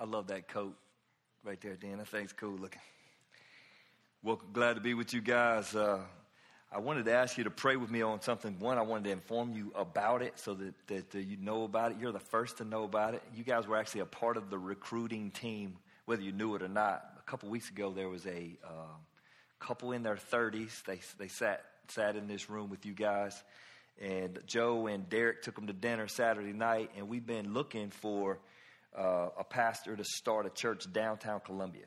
I love that coat right there, Dan. That thing's cool looking. Well, glad to be with you guys. Uh, I wanted to ask you to pray with me on something. One, I wanted to inform you about it so that, that you know about it. You're the first to know about it. You guys were actually a part of the recruiting team, whether you knew it or not. A couple weeks ago, there was a uh, couple in their 30s. They, they sat, sat in this room with you guys and Joe and Derek took them to dinner Saturday night, and we've been looking for uh, a pastor to start a church downtown Columbia.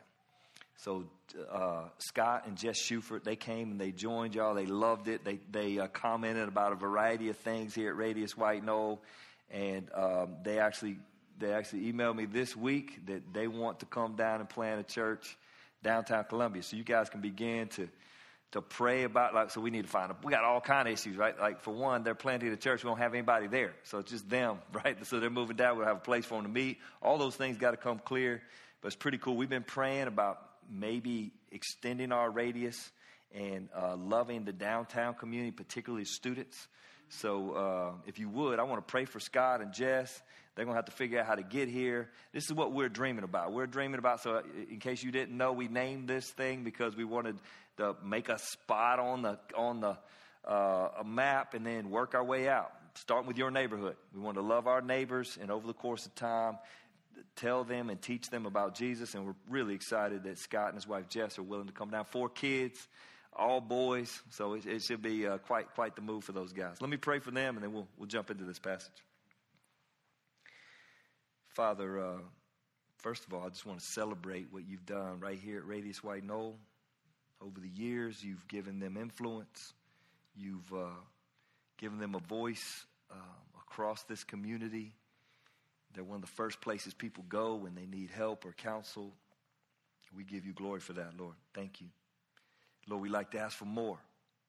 So uh, Scott and Jess Schufert, they came and they joined y'all. They loved it. They they uh, commented about a variety of things here at Radius White Knoll, and um, they actually they actually emailed me this week that they want to come down and plant a church downtown Columbia. So you guys can begin to to pray about like so we need to find them. we got all kind of issues right? Like for one they're planting the church we don't have anybody there. So it's just them right? So they're moving down we'll have a place for them to meet. All those things got to come clear but it's pretty cool. We've been praying about maybe extending our radius and uh, loving the downtown community particularly students. So uh, if you would i want to pray for scott and jess they're going to have to figure out how to get here. This is what we're dreaming about. We're dreaming about, so in case you didn't know, we named this thing because we wanted to make a spot on the, on the uh, a map and then work our way out. Starting with your neighborhood. We want to love our neighbors and over the course of time, tell them and teach them about Jesus. And we're really excited that Scott and his wife Jess are willing to come down. Four kids, all boys. So it, it should be uh, quite, quite the move for those guys. Let me pray for them and then we'll, we'll jump into this passage. Father, uh, first of all, I just want to celebrate what you've done right here at Radius White Knoll. Over the years, you've given them influence, you've uh, given them a voice uh, across this community. They're one of the first places people go when they need help or counsel. We give you glory for that, Lord. Thank you. Lord, we like to ask for more.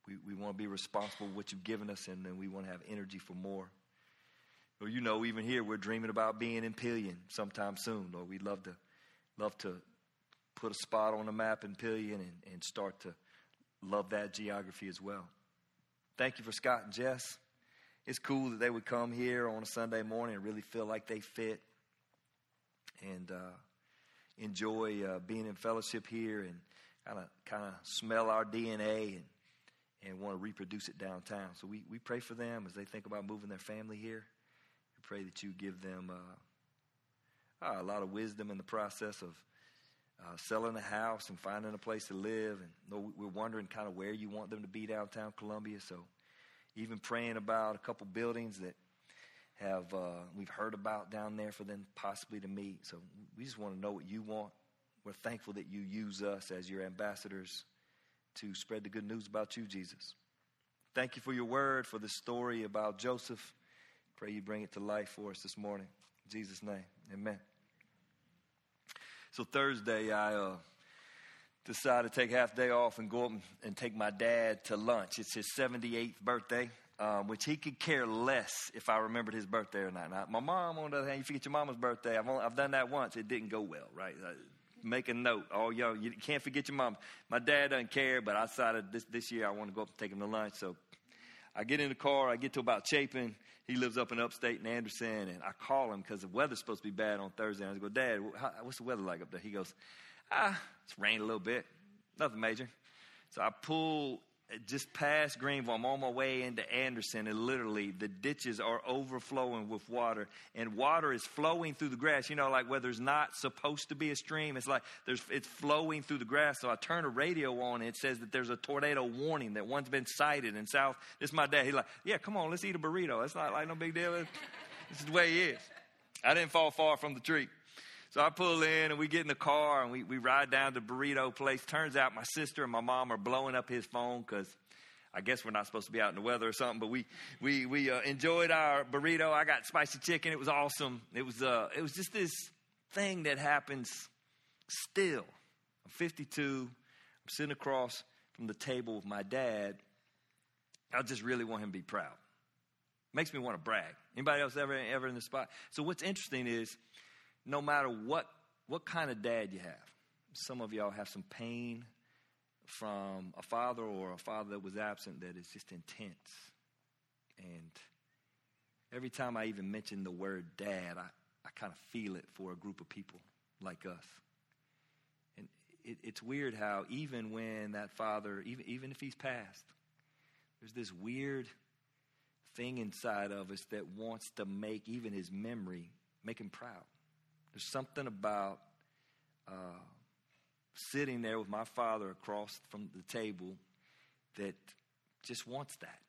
We, we want to be responsible for what you've given us, and then we want to have energy for more. Lord, you know, even here, we're dreaming about being in Pelion sometime soon, Lord. We'd love to, love to put a spot on the map in Pelion and, and start to love that geography as well. Thank you for Scott and Jess. It's cool that they would come here on a Sunday morning and really feel like they fit and uh, enjoy uh, being in fellowship here and kind of kind of smell our DNA and and want to reproduce it downtown. So we, we pray for them as they think about moving their family here pray that you give them uh, uh, a lot of wisdom in the process of uh, selling a house and finding a place to live. And we're wondering kind of where you want them to be downtown Columbia. So even praying about a couple buildings that have uh, we've heard about down there for them possibly to meet. So we just want to know what you want. We're thankful that you use us as your ambassadors to spread the good news about you, Jesus. Thank you for your word, for the story about Joseph Pray you bring it to life for us this morning. In Jesus' name, amen. So Thursday, I uh, decided to take half day off and go up and, take my dad to lunch. It's his 78th birthday, um, which he could care less if I remembered his birthday or not. Now, my mom, on the other hand, you forget your mama's birthday. I've, only, I've done that once. It didn't go well, right? Uh, make a note. Oh, yo, you can't forget your mom. My dad doesn't care, but I decided this, this year I want to go up and take him to lunch. So I get in the car. I get to about Chapin he lives up in upstate in Anderson, and I call him because the weather's supposed to be bad on Thursday. And I go, Dad, what's the weather like up there? He goes, Ah, it's rained a little bit, nothing major. So I pull just past Greenville. I'm on my way into Anderson, and literally the ditches are overflowing with water, and water is flowing through the grass. You know, like where there's not supposed to be a stream, it's like there's it's flowing through the grass. So I turn a radio on, and it says that there's a tornado warning that one's been sighted in South. This is my dad. He's like, "Yeah, come on, let's eat a burrito. It's not like no big deal. This is the way he is." I didn't fall far from the tree. So I pull in and we get in the car and we, we ride down to burrito place. Turns out my sister and my mom are blowing up his phone because I guess we're not supposed to be out in the weather or something, but we we we uh, enjoyed our burrito. I got spicy chicken. It was awesome. It was uh it was just this thing that happens still. I'm 52. I'm sitting across from the table with my dad. I just really want him to be proud. Makes me want to brag. Anybody else ever ever in the spot? So what's interesting is no matter what, what kind of dad you have. Some of y'all have some pain from a father or a father that was absent that is just intense. And every time I even mention the word dad, I, I kind of feel it for a group of people. like us. And it, it's weird how even when that father, even, even if he's passed, there's this weird thing inside of us that wants to make even his memory, make him proud. There's something about uh, sitting there with my father across from the table that just wants that.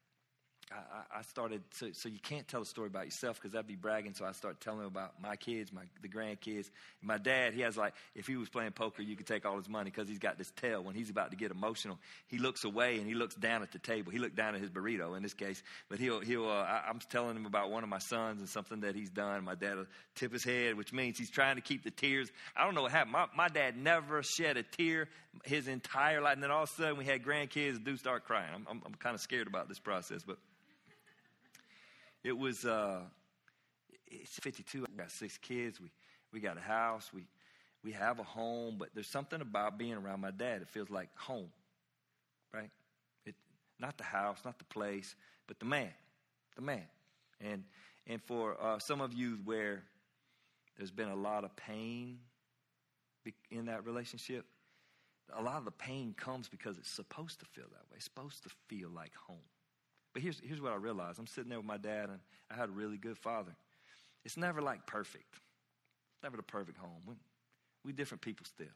I, I started, so, so you can't tell a story about yourself because that'd be bragging. So I start telling about my kids, my the grandkids. And my dad, he has like, if he was playing poker, you could take all his money because he's got this tail. When he's about to get emotional, he looks away and he looks down at the table. He looked down at his burrito in this case, but he'll he'll. Uh, I, I'm telling him about one of my sons and something that he's done. My dad will tip his head, which means he's trying to keep the tears. I don't know what happened. My, my dad never shed a tear his entire life, and then all of a sudden we had grandkids do start crying. I'm, I'm, I'm kind of scared about this process, but. It was, uh, it's 52. I got six kids. We, we got a house. We, we have a home, but there's something about being around my dad. It feels like home, right? It, not the house, not the place, but the man, the man. And, and for uh, some of you where there's been a lot of pain in that relationship, a lot of the pain comes because it's supposed to feel that way. It's supposed to feel like home. But here's, here's what I realized. I'm sitting there with my dad, and I had a really good father. It's never like perfect. It's never the perfect home. We, we different people still.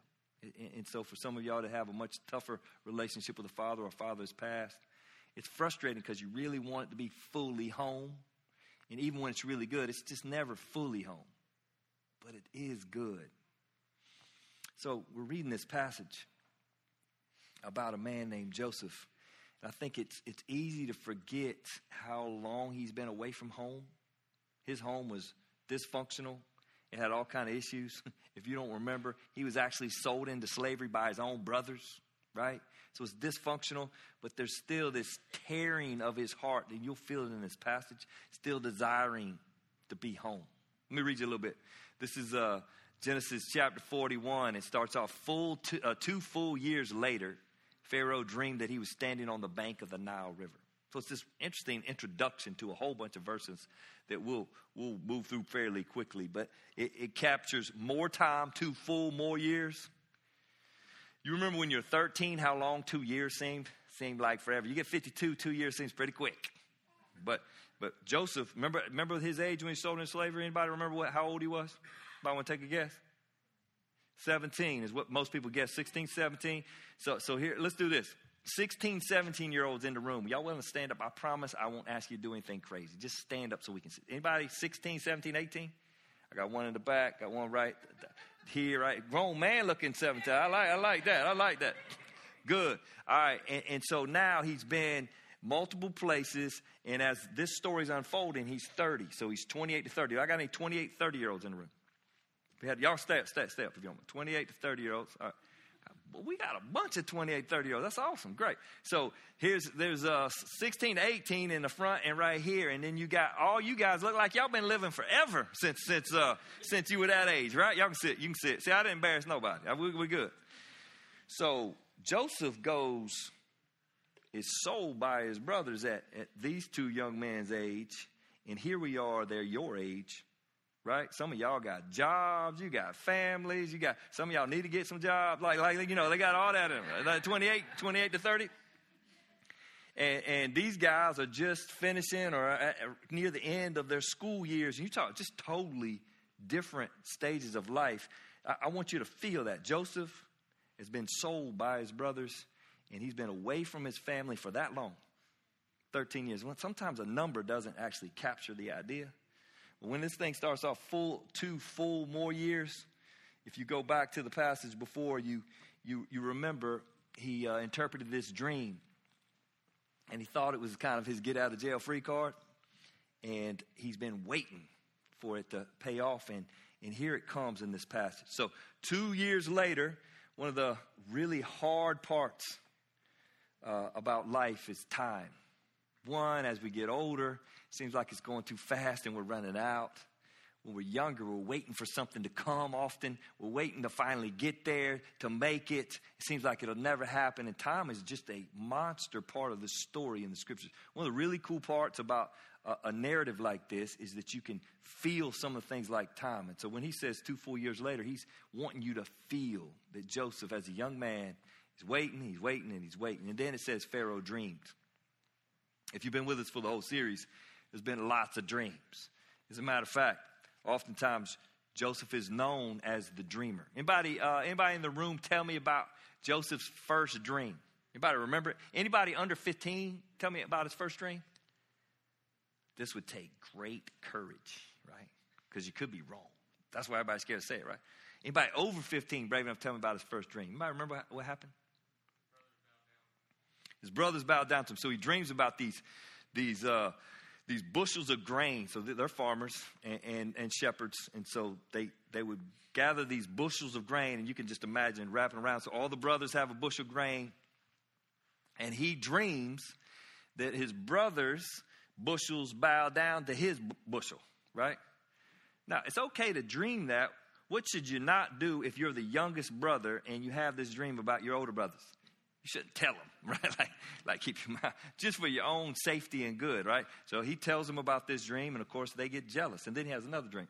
And, and so for some of y'all to have a much tougher relationship with a father or father's past, it's frustrating because you really want it to be fully home. And even when it's really good, it's just never fully home. But it is good. So we're reading this passage about a man named Joseph I think it's, it's easy to forget how long he's been away from home. His home was dysfunctional. It had all kind of issues. if you don't remember, he was actually sold into slavery by his own brothers, right? So it's dysfunctional, but there's still this tearing of his heart, and you'll feel it in this passage, still desiring to be home. Let me read you a little bit. This is uh, Genesis chapter 41. It starts off full uh, two full years later. Pharaoh dreamed that he was standing on the bank of the Nile River. So it's this interesting introduction to a whole bunch of verses that we'll, we'll move through fairly quickly, but it, it captures more time, two full more years. You remember when you're 13, how long two years seemed? Seemed like forever. You get 52, two years seems pretty quick. But but Joseph, remember remember his age when he sold into slavery? Anybody remember what how old he was? Anybody want to take a guess? 17 is what most people guess 16 17 so so here let's do this. 16 17 year olds in the room y'all willing to stand up? I promise i won't ask you to do anything crazy. Just stand up so we can see. Anybody? 16 17 18 i got one in the back got one right here right? Grown man looking 17 i like i like that i like that. Good. All right and, and so now he's been multiple places and as this story's unfolding he's 30 so he's 28 to 30 i got any 28 30 year olds in the room we had y'all stay up, stay, stay up if you want. 28 to 30 year olds. Right. We got a bunch of 28, 30 year olds. That's awesome. Great. So here's there's uh 16 to 18 in the front and right here, and then you got all you guys look like y'all been living forever since since uh since you were that age, right? Y'all can sit. You can sit. See, I didn't embarrass nobody. We we good. So Joseph goes is sold by his brothers at, at these two young men's age, and here we are. They're your age right? Some of y'all got jobs, you got families, you got some of y'all need to get some jobs. Like, like you know, they got all that in them. Like 28, 28 to 30. And, and these guys are just finishing or at, near the end of their school years. And you talk just totally different stages of life. I, I want you to feel that. Joseph has been sold by his brothers, and he's been away from his family for that long 13 years. Sometimes a number doesn't actually capture the idea. When this thing starts off full, two full more years, if you go back to the passage before, you, you, you remember he uh, interpreted this dream and he thought it was kind of his get out of jail free card. And he's been waiting for it to pay off. And, and here it comes in this passage. So, two years later, one of the really hard parts uh, about life is time. One, as we get older, seems like it's going too fast and we're running out. When we're younger, we're waiting for something to come often. We're waiting to finally get there, to make it. It seems like it'll never happen. And time is just a monster part of the story in the scriptures. One of the really cool parts about a, a, narrative like this is that you can feel some of the things like time. And so when he says two full years later, he's wanting you to feel that Joseph, as a young man, is waiting, he's waiting, and he's waiting. And then it says Pharaoh dreamed. If you've been with us for the whole series, there's been lots of dreams. As a matter of fact, oftentimes Joseph is known as the dreamer. Anybody, uh, anybody in the room tell me about Joseph's first dream? Anybody remember it? Anybody under 15 tell me about his first dream? This would take great courage, right? Because you could be wrong. That's why everybody's scared to say it, right? Anybody over 15 brave enough to tell me about his first dream? Anybody remember what happened? His brothers bowed down to him. So he dreams about these, these, uh, these bushels of grain. So they're farmers and, and, and, shepherds. And so they, they would gather these bushels of grain, and you can just imagine wrapping around. So all the brothers have a bushel of grain. And he dreams that his brothers' bushels bow down to his bushel, right? Now, it's okay to dream that. What should you not do if you're the youngest brother and you have this dream about your older brothers? You shouldn't tell them, right? Like, like keep your mouth, just for your own safety and good, right? So he tells them about this dream, and of course they get jealous. And then he has another dream.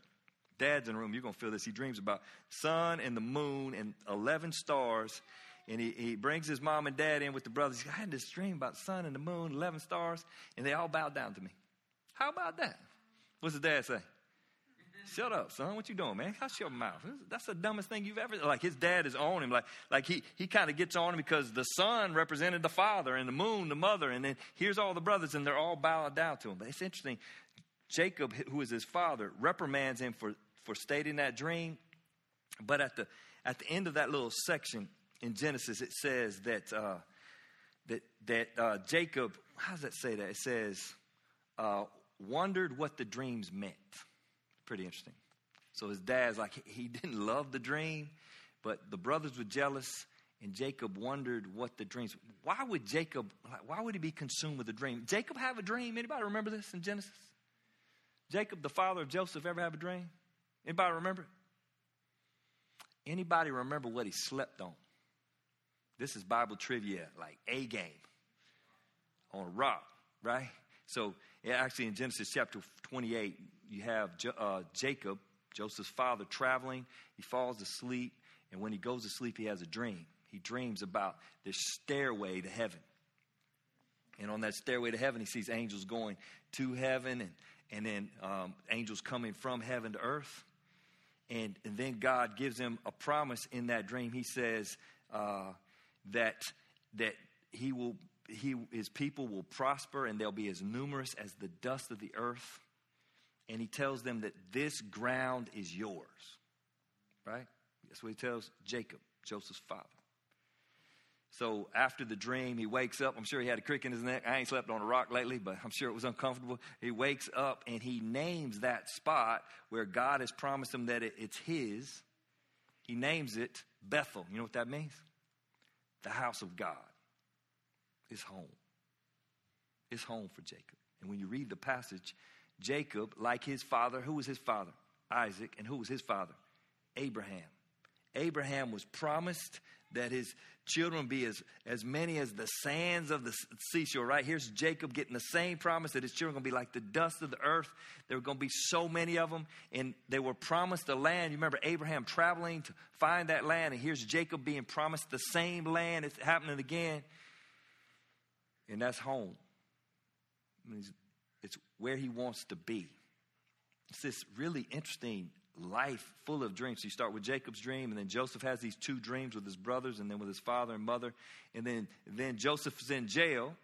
Dad's in the room. You're to feel this. He dreams about sun and the moon and 11 stars and he, he brings his mom and dad in with the brothers. I had this dream about sun and the moon, 11 stars, and they all bowed down to me. How about that? What's the dad say? Shut up, son. What you doing, man? Hush your mouth. That's the dumbest thing you've ever. Like his dad is on him. Like like he he kind of gets on him because the sun represented the father and the moon the mother, and then here's all the brothers and they're all bowing down to him. But it's interesting. Jacob, who is his father, reprimands him for for stating that dream. But at the at the end of that little section, in Genesis, it says that, uh, that, that uh, Jacob, how does that say that? It says, uh, wondered what the dreams meant. Pretty interesting. So his dad's like, he didn't love the dream, but the brothers were jealous, and Jacob wondered what the dreams. Why would Jacob? Why would he be consumed with a dream? Jacob have a dream. Anybody remember this in Genesis? Jacob, the father of Joseph, ever have a dream? Anybody remember? Anybody remember what he slept on? This is Bible trivia, like A game on a rock, right? So, actually, in Genesis chapter 28, you have uh, Jacob, Joseph's father, traveling. He falls asleep, and when he goes to sleep, he has a dream. He dreams about this stairway to heaven. And on that stairway to heaven, he sees angels going to heaven and, and then um, angels coming from heaven to earth. And, and then God gives him a promise in that dream. He says, uh, that, that he will, he, his people will prosper and they'll be as numerous as the dust of the earth. And he tells them that this ground is yours. Right? That's what he tells Jacob, Joseph's father. So after the dream, he wakes up. I'm sure he had a crick in his neck. I ain't slept on a rock lately, but I'm sure it was uncomfortable. He wakes up and he names that spot where God has promised him that it, it's his. He names it Bethel. You know what that means? the house of God is home. It's home for Jacob. And when you read the passage, Jacob, like his father, who was his father? Isaac. And who was his father? Abraham. Abraham was promised that his children be as, as many as the sands of the seashore, right? Here's Jacob getting the same promise that his children are going to be like the dust of the earth. There were going to be so many of them, and they were promised a land. You remember Abraham traveling to find that land, and here's Jacob being promised the same land. It's happening again, and that's home. It's where he wants to be. It's this really interesting life full of dreams. So you start with Jacob's dream, and then Joseph has these two dreams with his brothers, and then with his father and mother. And then, then Joseph is in jail.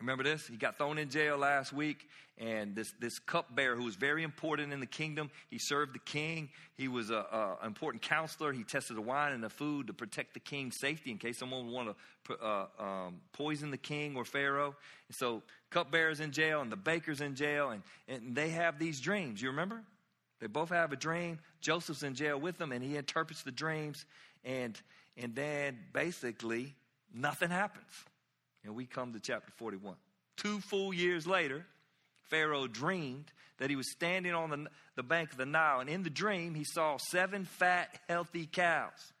Remember this? He got thrown in jail last week, and this, this cupbearer who was very important in the kingdom, he served the king. He was an important counselor. He tested the wine and the food to protect the king's safety in case someone would want to uh, um, poison the king or Pharaoh. And so, cupbearer's in jail, and the baker's in jail, and, and they have these dreams. You remember? They both have a dream. Joseph's in jail with them, and he interprets the dreams. And, and then basically, nothing happens. And we come to chapter 41. Two full years later, Pharaoh dreamed that he was standing on the, the bank of the Nile. And in the dream, he saw seven fat, healthy cows.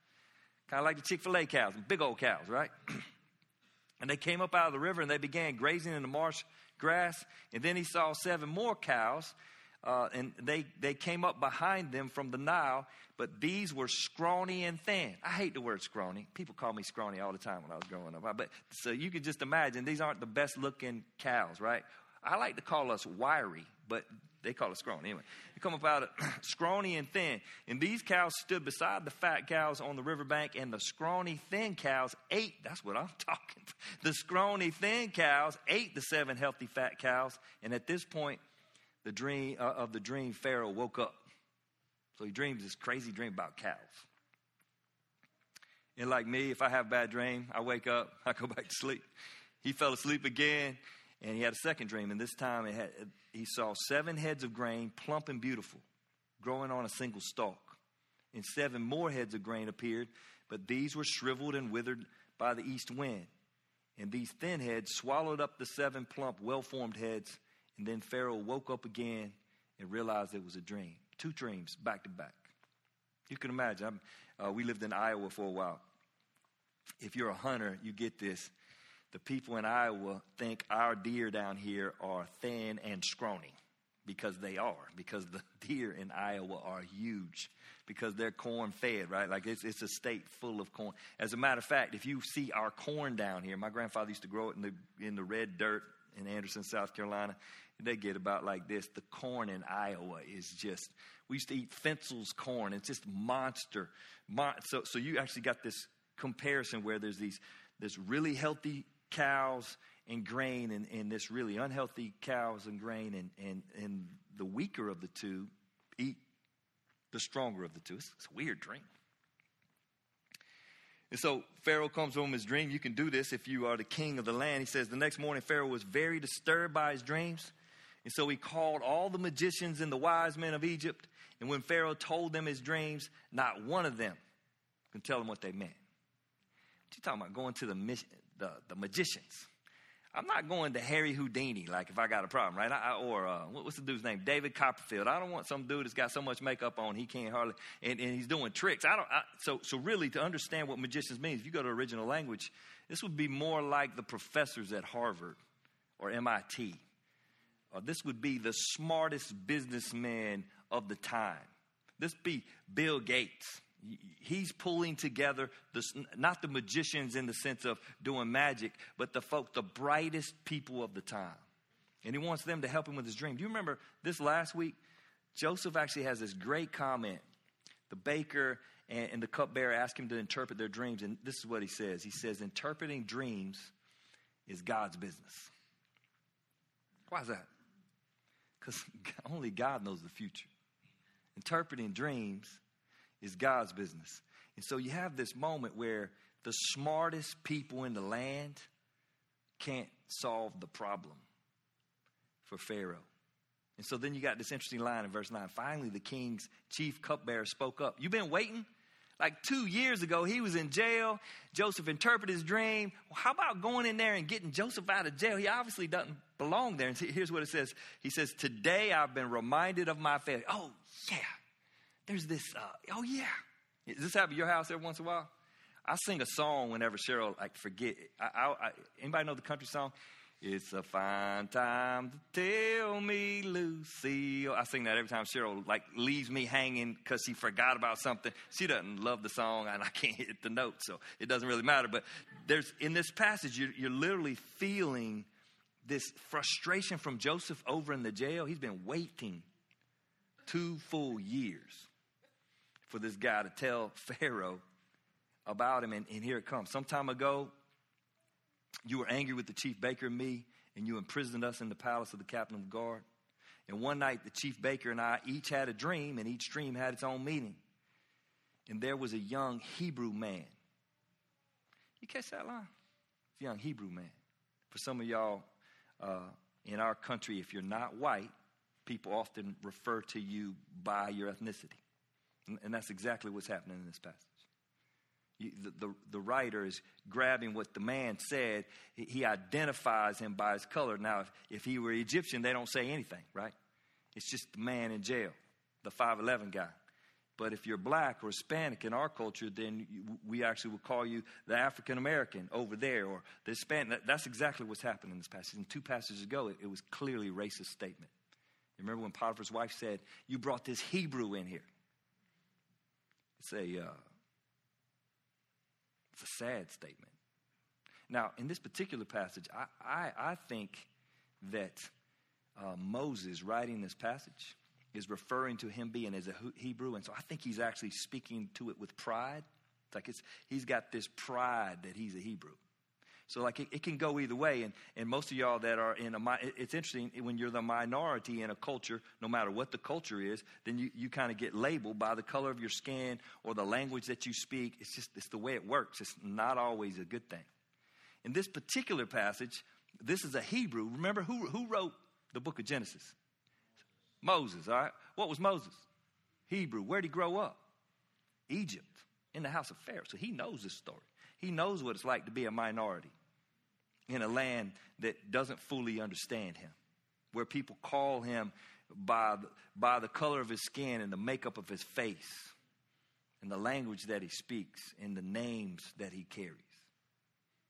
Kind of like the Chick fil A cows, big old cows, right? and they came up out of the river and they began grazing in the marsh grass. And then he saw seven more cows, uh, and they, they came up behind them from the Nile, but these were scrawny and thin. I hate the word scrawny. People call me scrawny all the time when I was growing up. But so you can just imagine these aren't the best looking cows, right? I like to call us wiry, but they call it scrawny anyway. They come up out of scrawny and thin. And these cows stood beside the fat cows on the riverbank, and the scrawny thin cows ate. That's what I'm talking. About. The scrawny thin cows ate the seven healthy fat cows. And at this point, the dream uh, of the dream, Pharaoh woke up. So he dreams this crazy dream about cows. And like me, if I have a bad dream, I wake up, I go back to sleep. He fell asleep again, and he had a second dream, and this time had, he saw seven heads of grain, plump and beautiful, growing on a single stalk. And seven more heads of grain appeared, but these were shriveled and withered by the east wind. And these thin heads swallowed up the seven plump, well formed heads. And then Pharaoh woke up again and realized it was a dream. Two dreams back to back. You can imagine. Uh, we lived in Iowa for a while. If you're a hunter, you get this the people in Iowa think our deer down here are thin and scrawny because they are, because the deer in Iowa are huge, because they're corn fed, right? Like it's, it's a state full of corn. As a matter of fact, if you see our corn down here, my grandfather used to grow it in the, in the red dirt in Anderson, South Carolina. They get about like this. The corn in Iowa is just, we used to eat Fensel's corn. It's just monster. So, so you actually got this comparison where there's these, this really healthy cows and grain and, and this really unhealthy cows and grain and, and, and the weaker of the two eat the stronger of the two. It's, it's a weird dream. And so Pharaoh comes home his dream. You can do this if you are the king of the land. He says the next morning Pharaoh was very disturbed by his dreams. And so he called all the magicians and the wise men of Egypt. And when Pharaoh told them his dreams, not one of them can tell him what they meant. What you talking about? Going to the the, the magicians. I'm not going to Harry Houdini, like if I got a problem, right? I, or uh, what's the dude's name? David Copperfield. I don't want some dude that's got so much makeup on he can't hardly, and, and he's doing tricks. I don't. I, so, so really, to understand what magicians means, if you go to original language, this would be more like the professors at Harvard or MIT. Or this would be the smartest businessman of the time. This be Bill Gates he's pulling together the, not the magicians in the sense of doing magic, but the folk, the brightest people of the time. And he wants them to help him with his dream. Do you remember this last week? Joseph actually has this great comment. The baker and, and the cupbearer ask him to interpret their dreams. And this is what he says He says, Interpreting dreams is God's business. Why is that? Because only God knows the future. Interpreting dreams is God's business. And so you have this moment where the smartest people in the land can't solve the problem for Pharaoh. And so then you got this interesting line in verse 9. Finally, the king's chief cupbearer spoke up. You've been waiting? Like two years ago, he was in jail. Joseph interpreted his dream. Well, how about going in there and getting Joseph out of jail? He obviously doesn't belong there. And here's what it says He says, Today I've been reminded of my failure. Oh, yeah there's this, uh, oh yeah. Does this happen at your house every once in a while? I sing a song whenever Cheryl, like, forget. I, I, I, anybody know the country song? It's a fine time to tell me, Lucille. I sing that every time Cheryl like leaves me hanging because she forgot about something. She doesn't love the song, and I can't hit the note, so it doesn't really matter. But there's in this passage, you're, you're literally feeling this frustration from Joseph over in the jail. He's been waiting two full years for this guy to tell Pharaoh about him. And, and here it comes. Some time ago, you were angry with the chief baker and me, and you imprisoned us in the palace of the captain of the guard. And one night, the chief baker and I each had a dream, and each dream had its own meaning. And there was a young Hebrew man. You catch that line? young Hebrew man. For some of y'all uh, in our country, if you're not white, people often refer to you by your ethnicity. And that's exactly what's happening in this passage. the, the, the, writer is grabbing what the man said. He, he identifies him by his color. Now, if, if he were Egyptian, they don't say anything, right? It's just the man in jail, the 5'11 guy. But if you're black or Hispanic in our culture, then we actually would call you the African American over there or the Hispanic. That's exactly what's happening in this passage. And two passages ago, it, it was clearly racist statement. You remember when Potiphar's wife said, You brought this Hebrew in here? It's a, uh, it's a sad statement. Now, in this particular passage, I, I, I think that uh, Moses writing this passage is referring to him being as a Hebrew. And so I think he's actually speaking to it with pride. It's like it's, he's got this pride that he's a Hebrew. So like it, it, can go either way. And, and most of y'all that are in a, it's interesting when you're the minority in a culture, no matter what the culture is, then you, you kind of get labeled by the color of your skin or the language that you speak. It's just, it's the way it works. It's not always a good thing. In this particular passage, this is a Hebrew. Remember who, who wrote the book of Genesis? Moses, all right? What was Moses? Hebrew. Where'd he grow up? Egypt, in the house of Pharaoh. So he knows this story. He knows what it's like to be a minority in a land that doesn't fully understand him, where people call him by the, by the color of his skin and the makeup of his face, and the language that he speaks, and the names that he carries.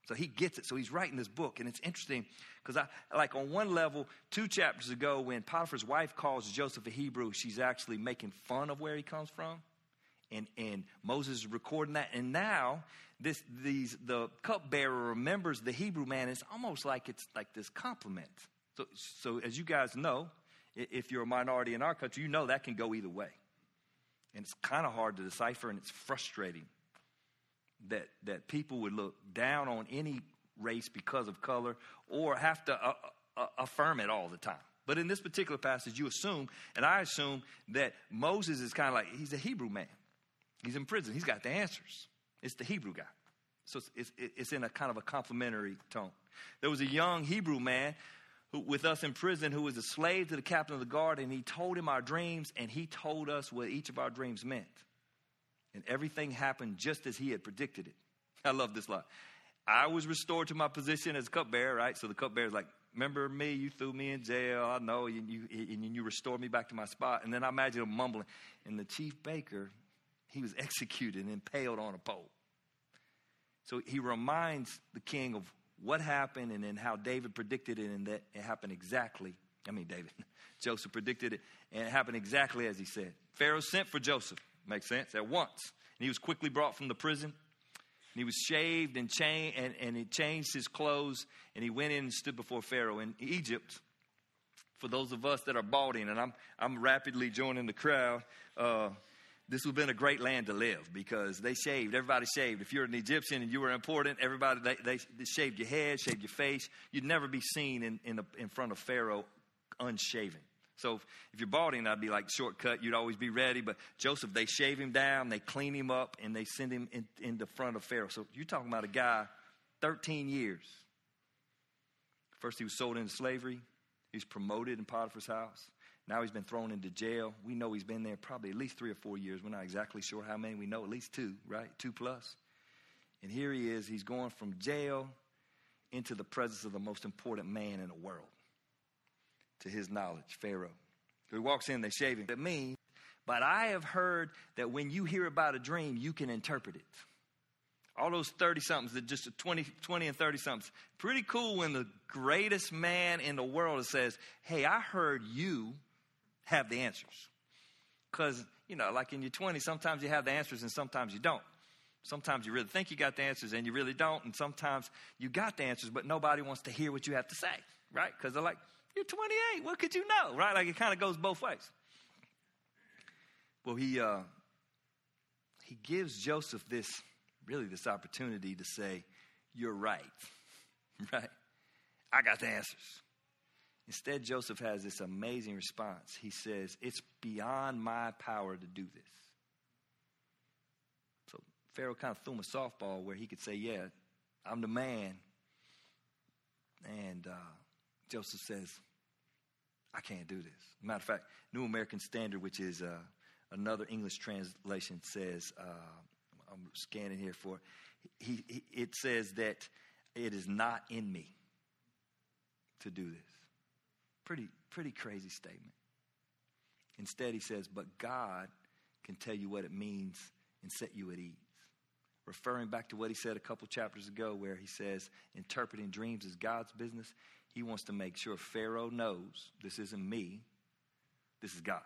So he gets it. So he's writing this book. And it's interesting because I, like on one level, two chapters ago, when Potiphar's wife calls Joseph a Hebrew, she's actually making fun of where he comes from. And, and Moses is recording that. And now this, these, the cupbearer remembers the Hebrew man. It's almost like it's like this compliment. So, so as you guys know, if you're a minority in our country, you know that can go either way. And it's kind of hard to decipher and it's frustrating that, that people would look down on any race because of color or have to uh, uh, affirm it all the time. But in this particular passage, you assume, and I assume, that Moses is kind of like, he's a Hebrew man. He's in prison, he's got the answers. It's the Hebrew guy. So it's, it's, it's in a kind of a complimentary tone. There was a young Hebrew man who, with us in prison who was a slave to the captain of the guard, and he told him our dreams, and he told us what each of our dreams meant and everything happened just as he had predicted it. I love this line. I was restored to my position as cupbearer, right? So the cupbearer's like, Remember me? You threw me in jail. I know. And you, and you restored me back to my spot. And then I imagine him mumbling. And the chief baker, he was executed and impaled on a pole. So he reminds the king of what happened and then how David predicted it and that it happened exactly. I mean, David, Joseph predicted it and it happened exactly as he said. Pharaoh sent for Joseph. Makes sense? At once. And he was quickly brought from the prison. And he was shaved and, cha- and, and he changed his clothes and he went in and stood before Pharaoh. In Egypt, for those of us that are balding, and I'm, I'm rapidly joining the crowd, uh, this would have been a great land to live because they shaved. Everybody shaved. If you're an Egyptian and you were important, everybody, they, they, shaved your head, shaved your face. You'd never be seen in, in, in front of Pharaoh unshaven. So if you're balding, I'd be like shortcut. You'd always be ready. But Joseph, they shave him down, they clean him up, and they send him in, in the front of Pharaoh. So you're talking about a guy, 13 years. First, he was sold into slavery. He's promoted in Potiphar's house. Now he's been thrown into jail. We know he's been there probably at least three or four years. We're not exactly sure how many. We know at least two, right? Two plus. And here he is. He's going from jail into the presence of the most important man in the world to his knowledge, Pharaoh. So he walks in, they shave him. It means, but I have heard that when you hear about a dream, you can interpret it. All those 30 somethings, that just 20, 20 and 30 somethings. Pretty cool when the greatest man in the world says, Hey, I heard you have the answers. Because, you know, like in your 20s, sometimes you have the answers and sometimes you don't. Sometimes you really think you got the answers and you really don't. And sometimes you got the answers, but nobody wants to hear what you have to say, right? Because they're like, you're 28. What could you know? Right? Like it kind of goes both ways. Well, he uh, he gives Joseph this really this opportunity to say, "You're right, right? I got the answers." Instead, Joseph has this amazing response. He says, "It's beyond my power to do this." So Pharaoh kind of threw him a softball where he could say, "Yeah, I'm the man," and uh, Joseph says, I can't do this. Matter of fact, New American Standard, which is uh, another English translation, says, uh, I'm scanning here for he, it says that it is not in me to do this. Pretty, pretty crazy statement. Instead, he says, But God can tell you what it means and set you at ease. Referring back to what he said a couple chapters ago, where he says interpreting dreams is God's business, he wants to make sure Pharaoh knows this isn't me, this is God.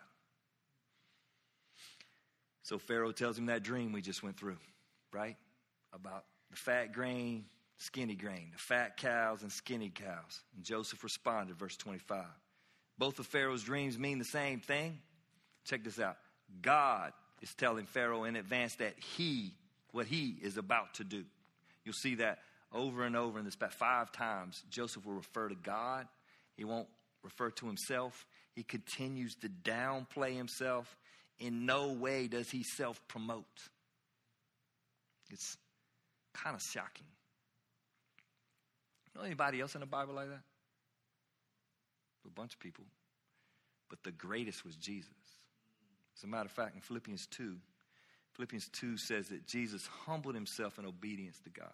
So Pharaoh tells him that dream we just went through, right? About the fat grain, skinny grain, the fat cows and skinny cows. And Joseph responded, verse 25. Both of Pharaoh's dreams mean the same thing. Check this out. God is telling Pharaoh in advance that he, what he is about to do. You'll see that over and over in this past five times. Joseph will refer to God. He won't refer to himself. He continues to downplay himself. In no way does he self promote. It's kind of shocking. Know anybody else in the Bible like that? A bunch of people. But the greatest was Jesus. As a matter of fact, in Philippians 2, Philippians 2 says that Jesus humbled himself in obedience to God,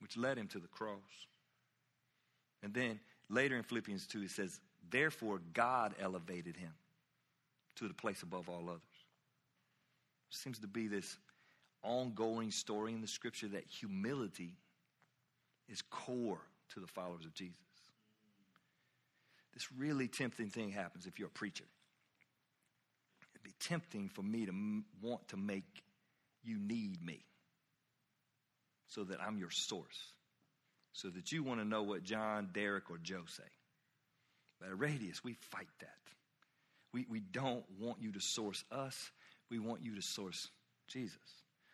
which led him to the cross. And then later in Philippians 2, it says, Therefore, God elevated him to the place above all others. Seems to be this ongoing story in the scripture that humility is core to the followers of Jesus. This really tempting thing happens if you're a preacher. It'd be tempting for me to m- want to make you need me so that I'm your source, so that you want to know what John, Derek, or Joe say. But at Radius, we fight that. We, we don't want you to source us, we want you to source Jesus.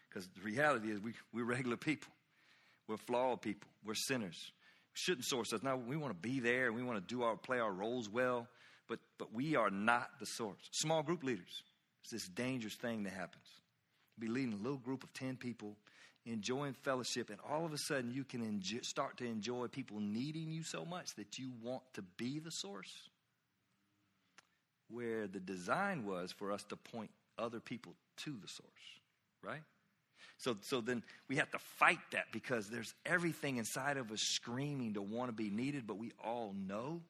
Because the reality is, we, we're regular people. We're flawed people. We're sinners. We shouldn't source us. Now, we want to be there and we want to do our, play our roles well, but, but we are not the source. Small group leaders. It's this dangerous thing that happens. Be leading a little group of 10 people, enjoying fellowship, and all of a sudden you can start to enjoy people needing you so much that you want to be the source. Where the design was for us to point other people to the source, right? So, so then we have to fight that because there's everything inside of us screaming to want to be needed, but we all know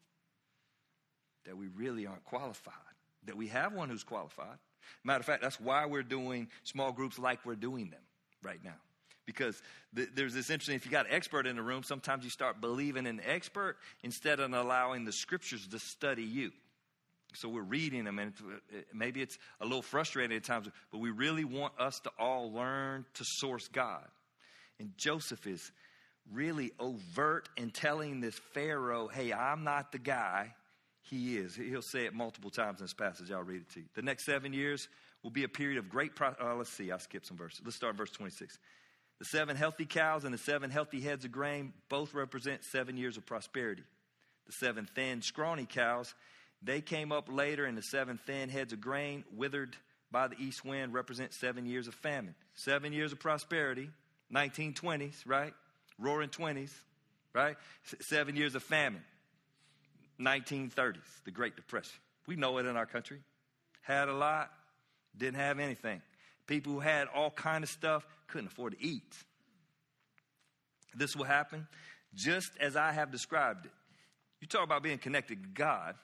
that we really aren't qualified, that we have one who's qualified. Matter of fact, that's why we're doing small groups like we're doing them right now. Because th- there's this interesting, if you got an expert in the room, sometimes you start believing in the expert instead of allowing the scriptures to study you. So we're reading them, and maybe it's a little frustrating at times, but we really want us to all learn to source God. And Joseph is really overt in telling this Pharaoh, hey, I'm not the guy. He is. He'll say it multiple times in this passage. I'll read it to you. The next seven years will be a period of great. Pro- uh, let's see. I'll skip some verses. Let's start verse 26. The seven healthy cows and the seven healthy heads of grain both represent seven years of prosperity. The seven thin, scrawny cows they came up later, and the seven thin heads of grain withered by the east wind represent seven years of famine. Seven years of prosperity, 1920s, right? Roaring 20s, right? Seven years of famine, 1930s, the Great Depression. We know it in our country. Had a lot, didn't have anything. People who had all kind of stuff couldn't afford to eat. This will happen just as I have described it. You talk about being connected to God.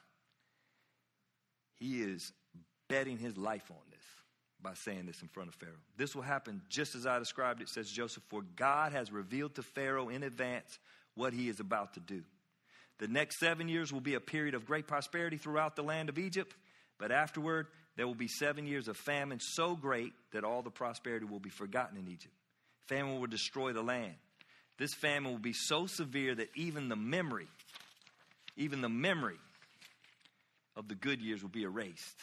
He is betting his life on this by saying this in front of Pharaoh. This will happen just as I described it, says Joseph, for God has revealed to Pharaoh in advance what he is about to do. The next seven years will be a period of great prosperity throughout the land of Egypt, but afterward, there will be seven years of famine so great that all the prosperity will be forgotten in Egypt. Famine will destroy the land. This famine will be so severe that even the memory, even the memory of the good years will be erased.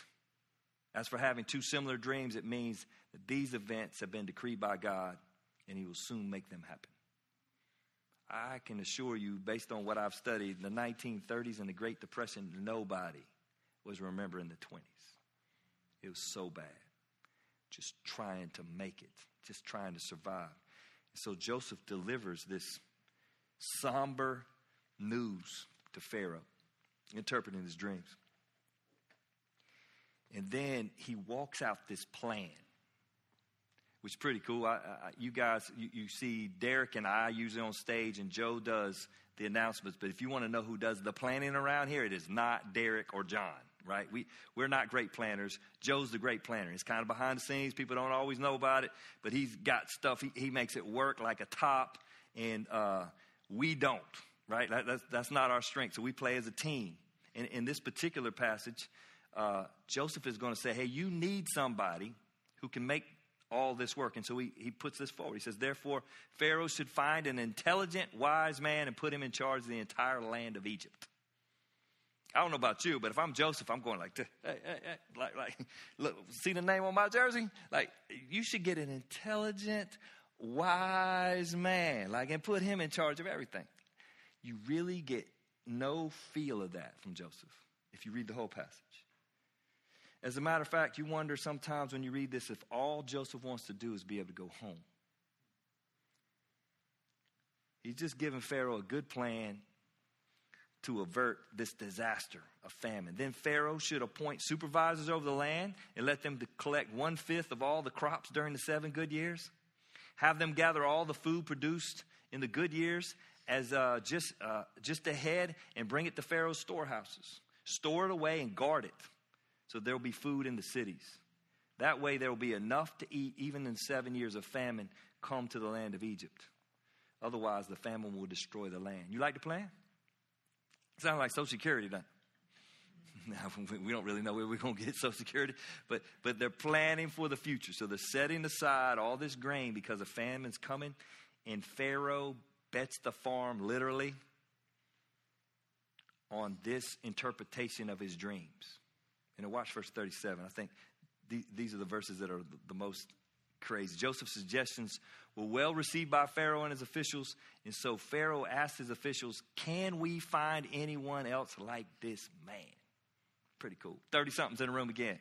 As for having two similar dreams, it means that these events have been decreed by God and He will soon make them happen. I can assure you, based on what I've studied, the 1930s and the Great Depression, nobody was remembering the 20s. It was so bad. Just trying to make it, just trying to survive. So Joseph delivers this somber news to Pharaoh, interpreting his dreams. And then he walks out this plan, which is pretty cool. I, I, you guys, you, you see Derek and I usually on stage, and Joe does the announcements. But if you want to know who does the planning around here, it is not Derek or John. right? We, we're not great planners. Joe's the great planner. He's kind of behind the scenes. People don't always know about it, but he's got stuff. He, he makes it work like a top, and uh, we don't, right? That, that's, that's not our strength. So we play as a team. In, in this particular passage, uh, Joseph is going to say, hey, you need somebody who can make all this work. And so he, he puts this forward. He says, Therefore, Pharaoh should find an intelligent, wise man and put him in charge of the entire land of Egypt. I don't know about you, but if I'm Joseph, I'm going like, hey, hey, hey, like, like, look, see the name on my jersey? Like, you should get an intelligent, wise man, like, and put him in charge of everything. You really get no feel of that from Joseph if you read the whole passage. As a matter of fact, you wonder sometimes when you read this if all Joseph wants to do is be able to go home. He's just giving Pharaoh a good plan to avert this disaster of famine. Then Pharaoh should appoint supervisors over the land and let them collect one fifth of all the crops during the seven good years. Have them gather all the food produced in the good years as uh, just uh, just ahead and bring it to Pharaoh's storehouses. Store it away and guard it so there will be food in the cities. That way, there will be enough to eat even in seven years of famine come to the land of Egypt. Otherwise, the famine will destroy the land. You like the plan? Sounds like Social Security, doesn't now, we don't really know where we're going to get Social Security, but, but they're planning for the future. So they're setting aside all this grain because a famine's coming, and Pharaoh bets the farm literally on this interpretation of his dreams. And watch verse 37. I think these are the verses that are the most crazy. Joseph's suggestions were well received by Pharaoh and his officials. And so Pharaoh asked his officials, Can we find anyone else like this man? Pretty cool. 30 somethings in the room again.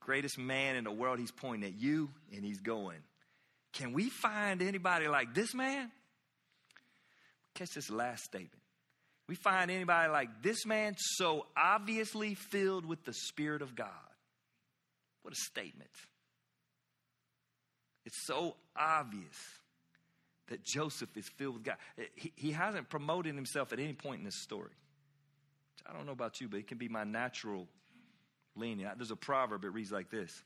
Greatest man in the world. He's pointing at you and he's going, Can we find anybody like this man? Catch this last statement we find anybody like this man so obviously filled with the Spirit of God. What a statement. It's so obvious that Joseph is filled with God. He, he hasn't promoted himself at any point in this story. I don't know about you, but it can be my natural leaning. There's a proverb, it reads like this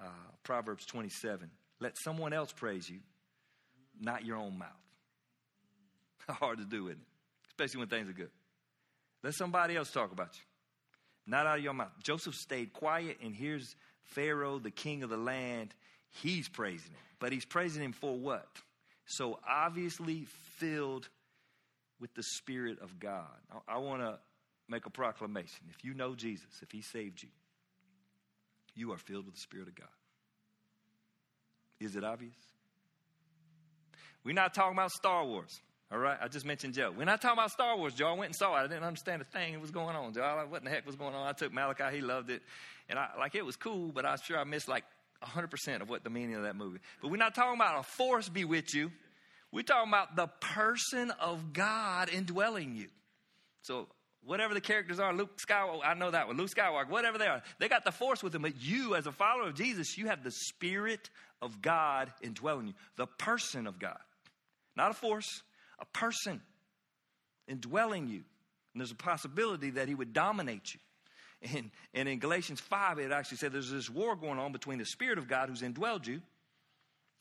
uh, Proverbs 27 Let someone else praise you, not your own mouth. Hard to do, isn't it? Especially when things are good. Let somebody else talk about you, not out of your mouth. Joseph stayed quiet, and here's Pharaoh, the king of the land. He's praising him, but he's praising him for what? So obviously filled with the Spirit of God. I, want to make a proclamation. If you know Jesus, if he saved you, you are filled with the Spirit of God. Is it obvious? We're not talking about Star Wars. All right, I just mentioned Joe. We're not talking about Star Wars, Joe. I went and saw it. I didn't understand a thing that was going on, Joe. Like, what in the heck was going on? I took Malachi, he loved it. And I like it was cool, but I'm sure I missed like 100% of what the meaning of that movie. But we're not talking about a force be with you. We're talking about the person of God indwelling you. So whatever the characters are, Luke Skywalker, I know that one, Luke Skywalker, whatever they are, they got the force with them. But you, as a follower of Jesus, you have the Spirit of God indwelling you, the person of God, not a force, a person indwelling you. And there's a possibility that he would dominate you. And, and in Galatians 5, it actually said there's this war going on between the Spirit of God who's indwelled you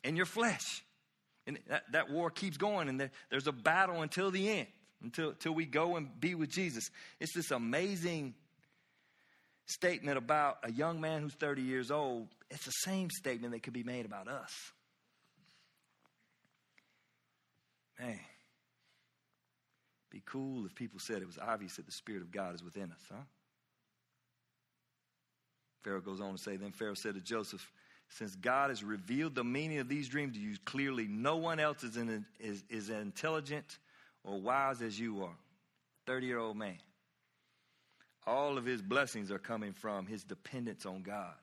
and your flesh. And that, that war keeps going, and there, there's a battle until the end, until, until we go and be with Jesus. It's this amazing statement about a young man who's 30 years old. It's the same statement that could be made about us. Man, be cool if people said it was obvious that the Spirit of God is within us, huh? Pharaoh goes on to say, Then Pharaoh said to Joseph, Since God has revealed the meaning of these dreams to you, clearly no one else is, in, is, is intelligent or wise as you are. 30 year old man. All of his blessings are coming from his dependence on God.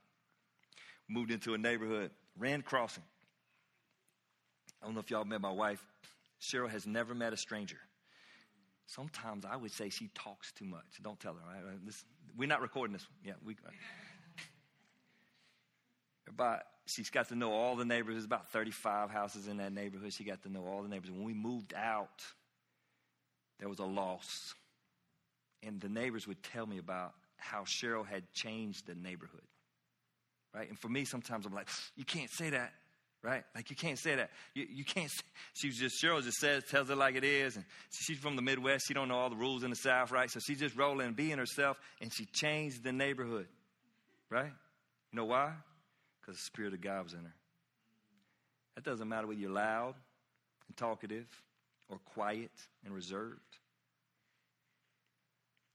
Moved into a neighborhood, Rand Crossing. I don't know if y'all met my wife. Cheryl has never met a stranger. Sometimes I would say she talks too much. Don't tell her. Right? This, we're not recording this one. Yeah, we. Uh, but she's got to know all the neighbors. There's about 35 houses in that neighborhood. She got to know all the neighbors. When we moved out, there was a loss. And the neighbors would tell me about how Cheryl had changed the neighborhood. Right? And for me, sometimes I'm like, you can't say that right? Like you can't say that. You, you can't. Say, she just Cheryl just says tells it like it is, and she's from the Midwest. She don't know all the rules in the South, right? So she's just rolling being herself, and she changed the neighborhood, right? You know why? Because the Spirit of God was in her. That doesn't matter whether you're loud and talkative or quiet and reserved.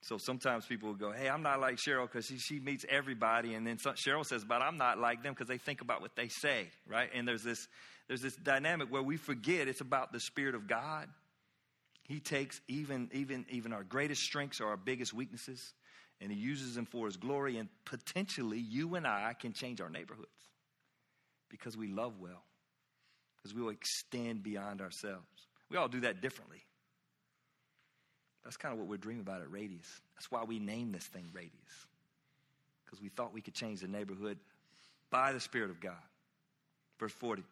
So sometimes people will go, Hey, I'm not like Cheryl because she, she meets everybody. And then some, Cheryl says, But I'm not like them because they think about what they say, right? And there's this, there's this dynamic where we forget it's about the Spirit of God. He takes even, even, even our greatest strengths or our biggest weaknesses and He uses them for His glory. And potentially, you and I can change our neighborhoods because we love well, because we will extend beyond ourselves. We all do that differently. That's kind of what we're dreaming about at Radius. That's why we named this thing Radius, because we thought we could change the neighborhood by the Spirit of God. Verse 40,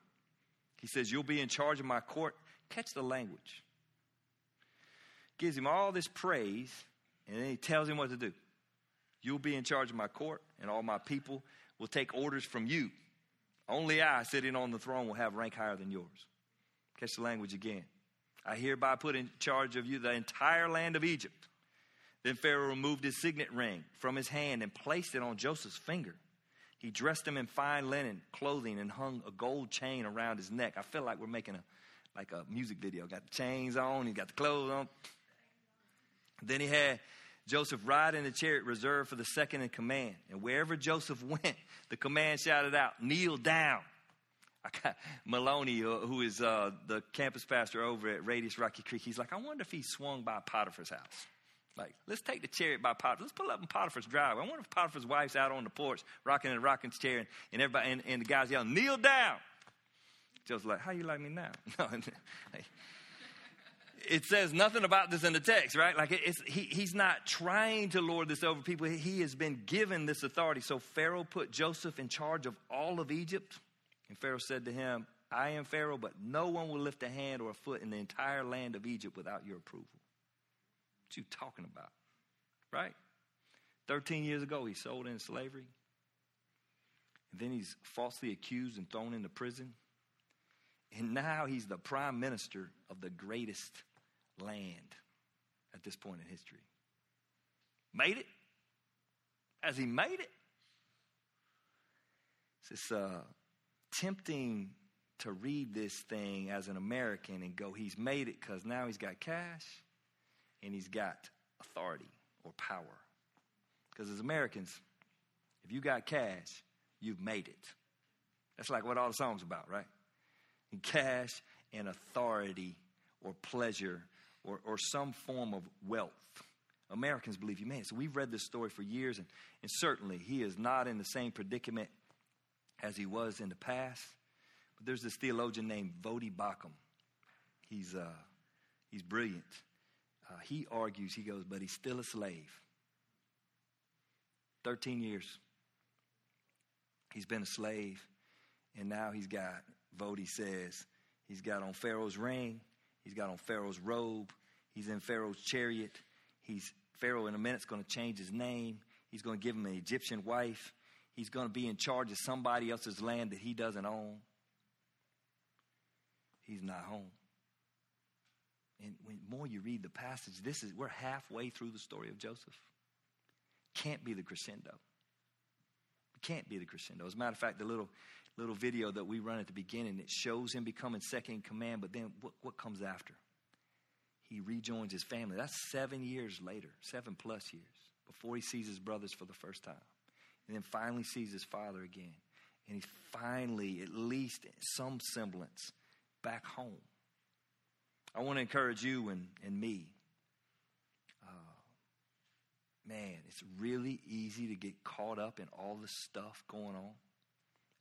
he says, You'll be in charge of my court. Catch the language. Gives him all this praise, and then he tells him what to do. You'll be in charge of my court, and all my people will take orders from you. Only I, sitting on the throne, will have rank higher than yours. Catch the language again. I hereby put in charge of you the entire land of Egypt. Then Pharaoh removed his signet ring from his hand and placed it on Joseph's finger. He dressed him in fine linen clothing and hung a gold chain around his neck. I feel like we're making a like a music video. Got the chains on, he got the clothes on. Then he had Joseph ride in a chariot reserved for the second in command. And wherever Joseph went, the command shouted out, Kneel down. Maloney, uh, who is uh, the campus pastor over at Radius Rocky Creek. He's like, I wonder if he swung by Potiphar's house. Like, let's take the chariot by Potiphar. Let's pull up in Potiphar's driveway. I wonder if Potiphar's wife's out on the porch rocking in a rocking chair, and, and everybody and, and, the guys yelling, "Kneel down!" Joe's like, "How you like me now?" No, it says nothing about this in the text, right? Like, he, he's not trying to lord this over people. He has been given this authority. So Pharaoh put Joseph in charge of all of Egypt. And Pharaoh said to him, I am Pharaoh, but no one will lift a hand or a foot in the entire land of Egypt without your approval. What you talking about? Right? 13 years ago, he sold into slavery. And then he's falsely accused and thrown into prison. And now he's the prime minister of the greatest land at this point in history. Made it? Has he made it? It's this uh, tempting to read this thing as an American and go, he's made it because now he's got cash and he's got authority or power. Because as Americans, if you got cash, you've made it. That's like what all the songs about, right? And cash and authority or pleasure or, or some form of wealth. Americans believe you made it. So we've read this story for years, and, and certainly he is not in the same predicament as he was in the past. But there's this theologian named Voddie Baucham. He's, uh, he's brilliant. Uh, he argues, he goes, but he's still a slave. 13 years. He's been a slave, and now he's got, Voddie says, he's got on Pharaoh's ring, he's got on Pharaoh's robe, he's in Pharaoh's chariot. He's Pharaoh in a minute's going to change his name. He's going to give him an Egyptian wife he's going to be in charge of somebody else's land that he doesn't own. He's not home. And when more you read the passage, this is we're halfway through the story of Joseph. Can't be the crescendo. Can't be the crescendo. As a matter of fact, the little little video that we run at the beginning, it shows him becoming second in command, but then what, what comes after? He rejoins his family. That's seven years later, seven plus years, before he sees his brothers for the first time and then finally sees his father again. And he's finally, at least some semblance, back home. I want to encourage you and, and me. Uh, man, it's really easy to get caught up in all the stuff going on.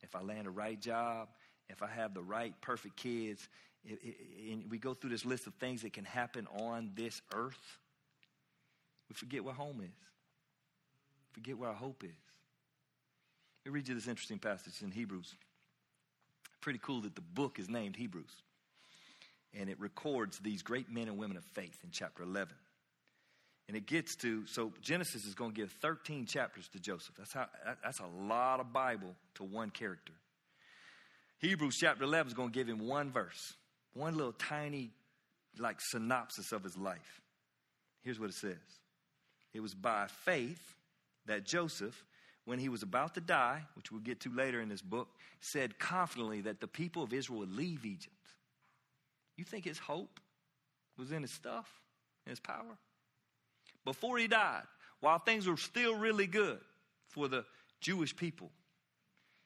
If I land a right job, if I have the right perfect kids, it, it, and we go through this list of things that can happen on this earth, we forget what home is, forget where our hope is. Let me read you this interesting passage in Hebrews. Pretty cool that the book is named Hebrews. And it records these great men and women of faith in chapter 11. And it gets to, so Genesis is going to give 13 chapters to Joseph. That's, how, that's a lot of Bible to one character. Hebrews chapter 11 is going to give him one verse, one little tiny, like, synopsis of his life. Here's what it says It was by faith that Joseph, when he was about to die, which we'll get to later in this book, said confidently that the people of Israel would leave Egypt. You think his hope was in his stuff, in his power? Before he died, while things were still really good for the Jewish people,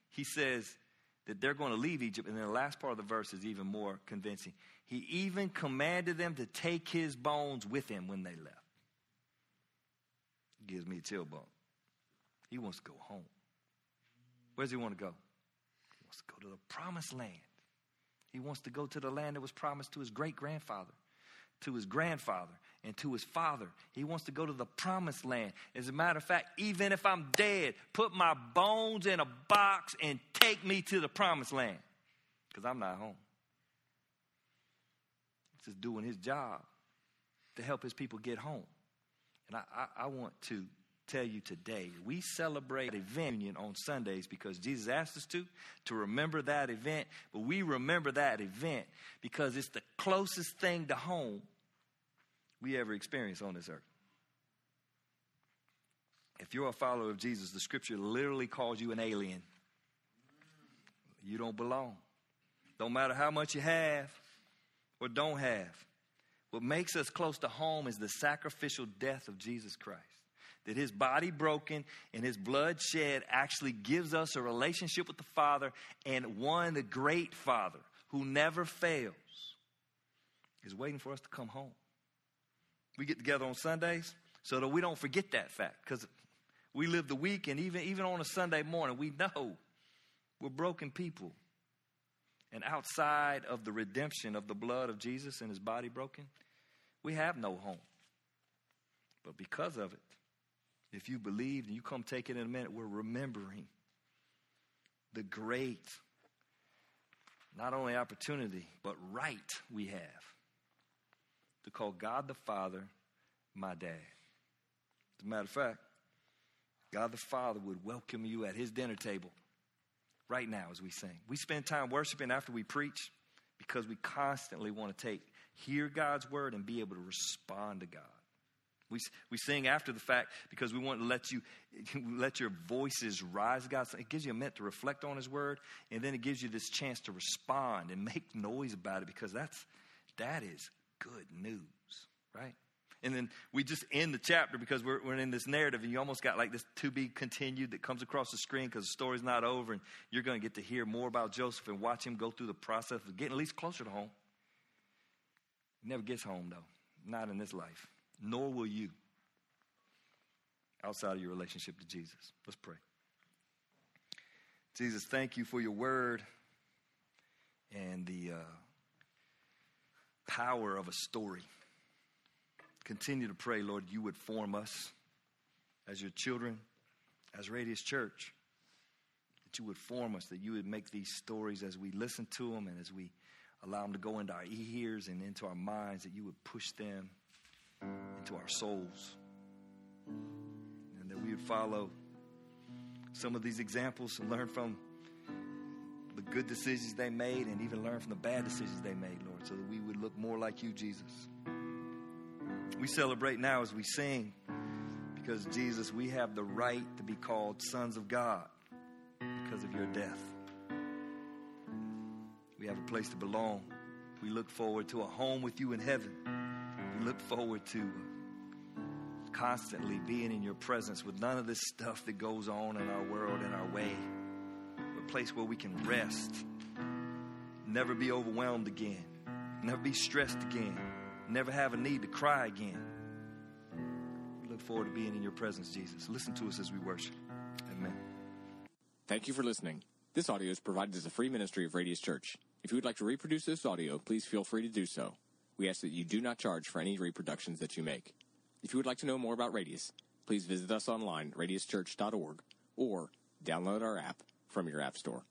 he says that they're going to leave Egypt. And then the last part of the verse is even more convincing. He even commanded them to take his bones with him when they left. Gives me a chill bump. He wants to go home. Where does he want to go? He wants to go to the promised land. He wants to go to the land that was promised to his great grandfather, to his grandfather, and to his father. He wants to go to the promised land. As a matter of fact, even if I'm dead, put my bones in a box and take me to the promised land because I'm not home. He's just doing his job to help his people get home. And I, I, I want to tell you today, we celebrate event union on Sundays because Jesus asked us to, to remember that event. But we remember that event because it's the closest thing to home we ever experience on this earth. If you're a follower of Jesus, the scripture literally calls you an alien. You don't belong. Don't matter how much you have or don't have. What makes us close to home is the sacrificial death of Jesus Christ. That his body broken and his blood shed actually gives us a relationship with the Father, and one, the great Father, who never fails, is waiting for us to come home. We get together on Sundays so that we don't forget that fact because we live the week, and even, even on a Sunday morning, we know we're broken people. And outside of the redemption of the blood of Jesus and his body broken, we have no home. But because of it, if you believe and you come take it in a minute, we're remembering the great, not only opportunity, but right we have to call God the Father my dad. As a matter of fact, God the Father would welcome you at his dinner table right now as we sing. We spend time worshiping after we preach because we constantly want to take, hear God's word and be able to respond to God. We, we sing after the fact because we want to let you let your voices rise God. It gives you a minute to reflect on His Word, and then it gives you this chance to respond and make noise about it because that's that is good news, right? And then we just end the chapter because we're, we're in this narrative, and you almost got like this to be continued that comes across the screen because the story's not over, and you're going to get to hear more about Joseph and watch him go through the process of getting at least closer to home. He never gets home, though, not in this life, nor will you outside of your relationship to Jesus. Let's pray. Jesus, thank you for your word and the uh, power of a story continue to pray, Lord, you would form us as your children, as Radius Church, that you would form us, that you would make these stories as we listen to them and as we allow them to go into our ears and into our minds, that you would push them into our souls. And that we would follow some of these examples and learn from the good decisions they made and even learn from the bad decisions they made, Lord, so that we would look more like you, Jesus. We celebrate now as we sing because, Jesus, we have the right to be called sons of God because of your death. We have a place to belong. We look forward to a home with you in heaven. Look forward to constantly being in your presence with none of this stuff that goes on in our world and our way. A place where we can rest, never be overwhelmed again, never be stressed again never have a need to cry again. We look forward to being in your presence, Jesus. Listen to us as we worship. Amen. Thank you for listening. This audio is provided as a free ministry of Radius Church. If you would like to reproduce this audio, please feel free to do so. We ask that you do not charge for any reproductions that you make. If you would like to know more about Radius, please visit us online, radiuschurch.org, or download our app from your app store.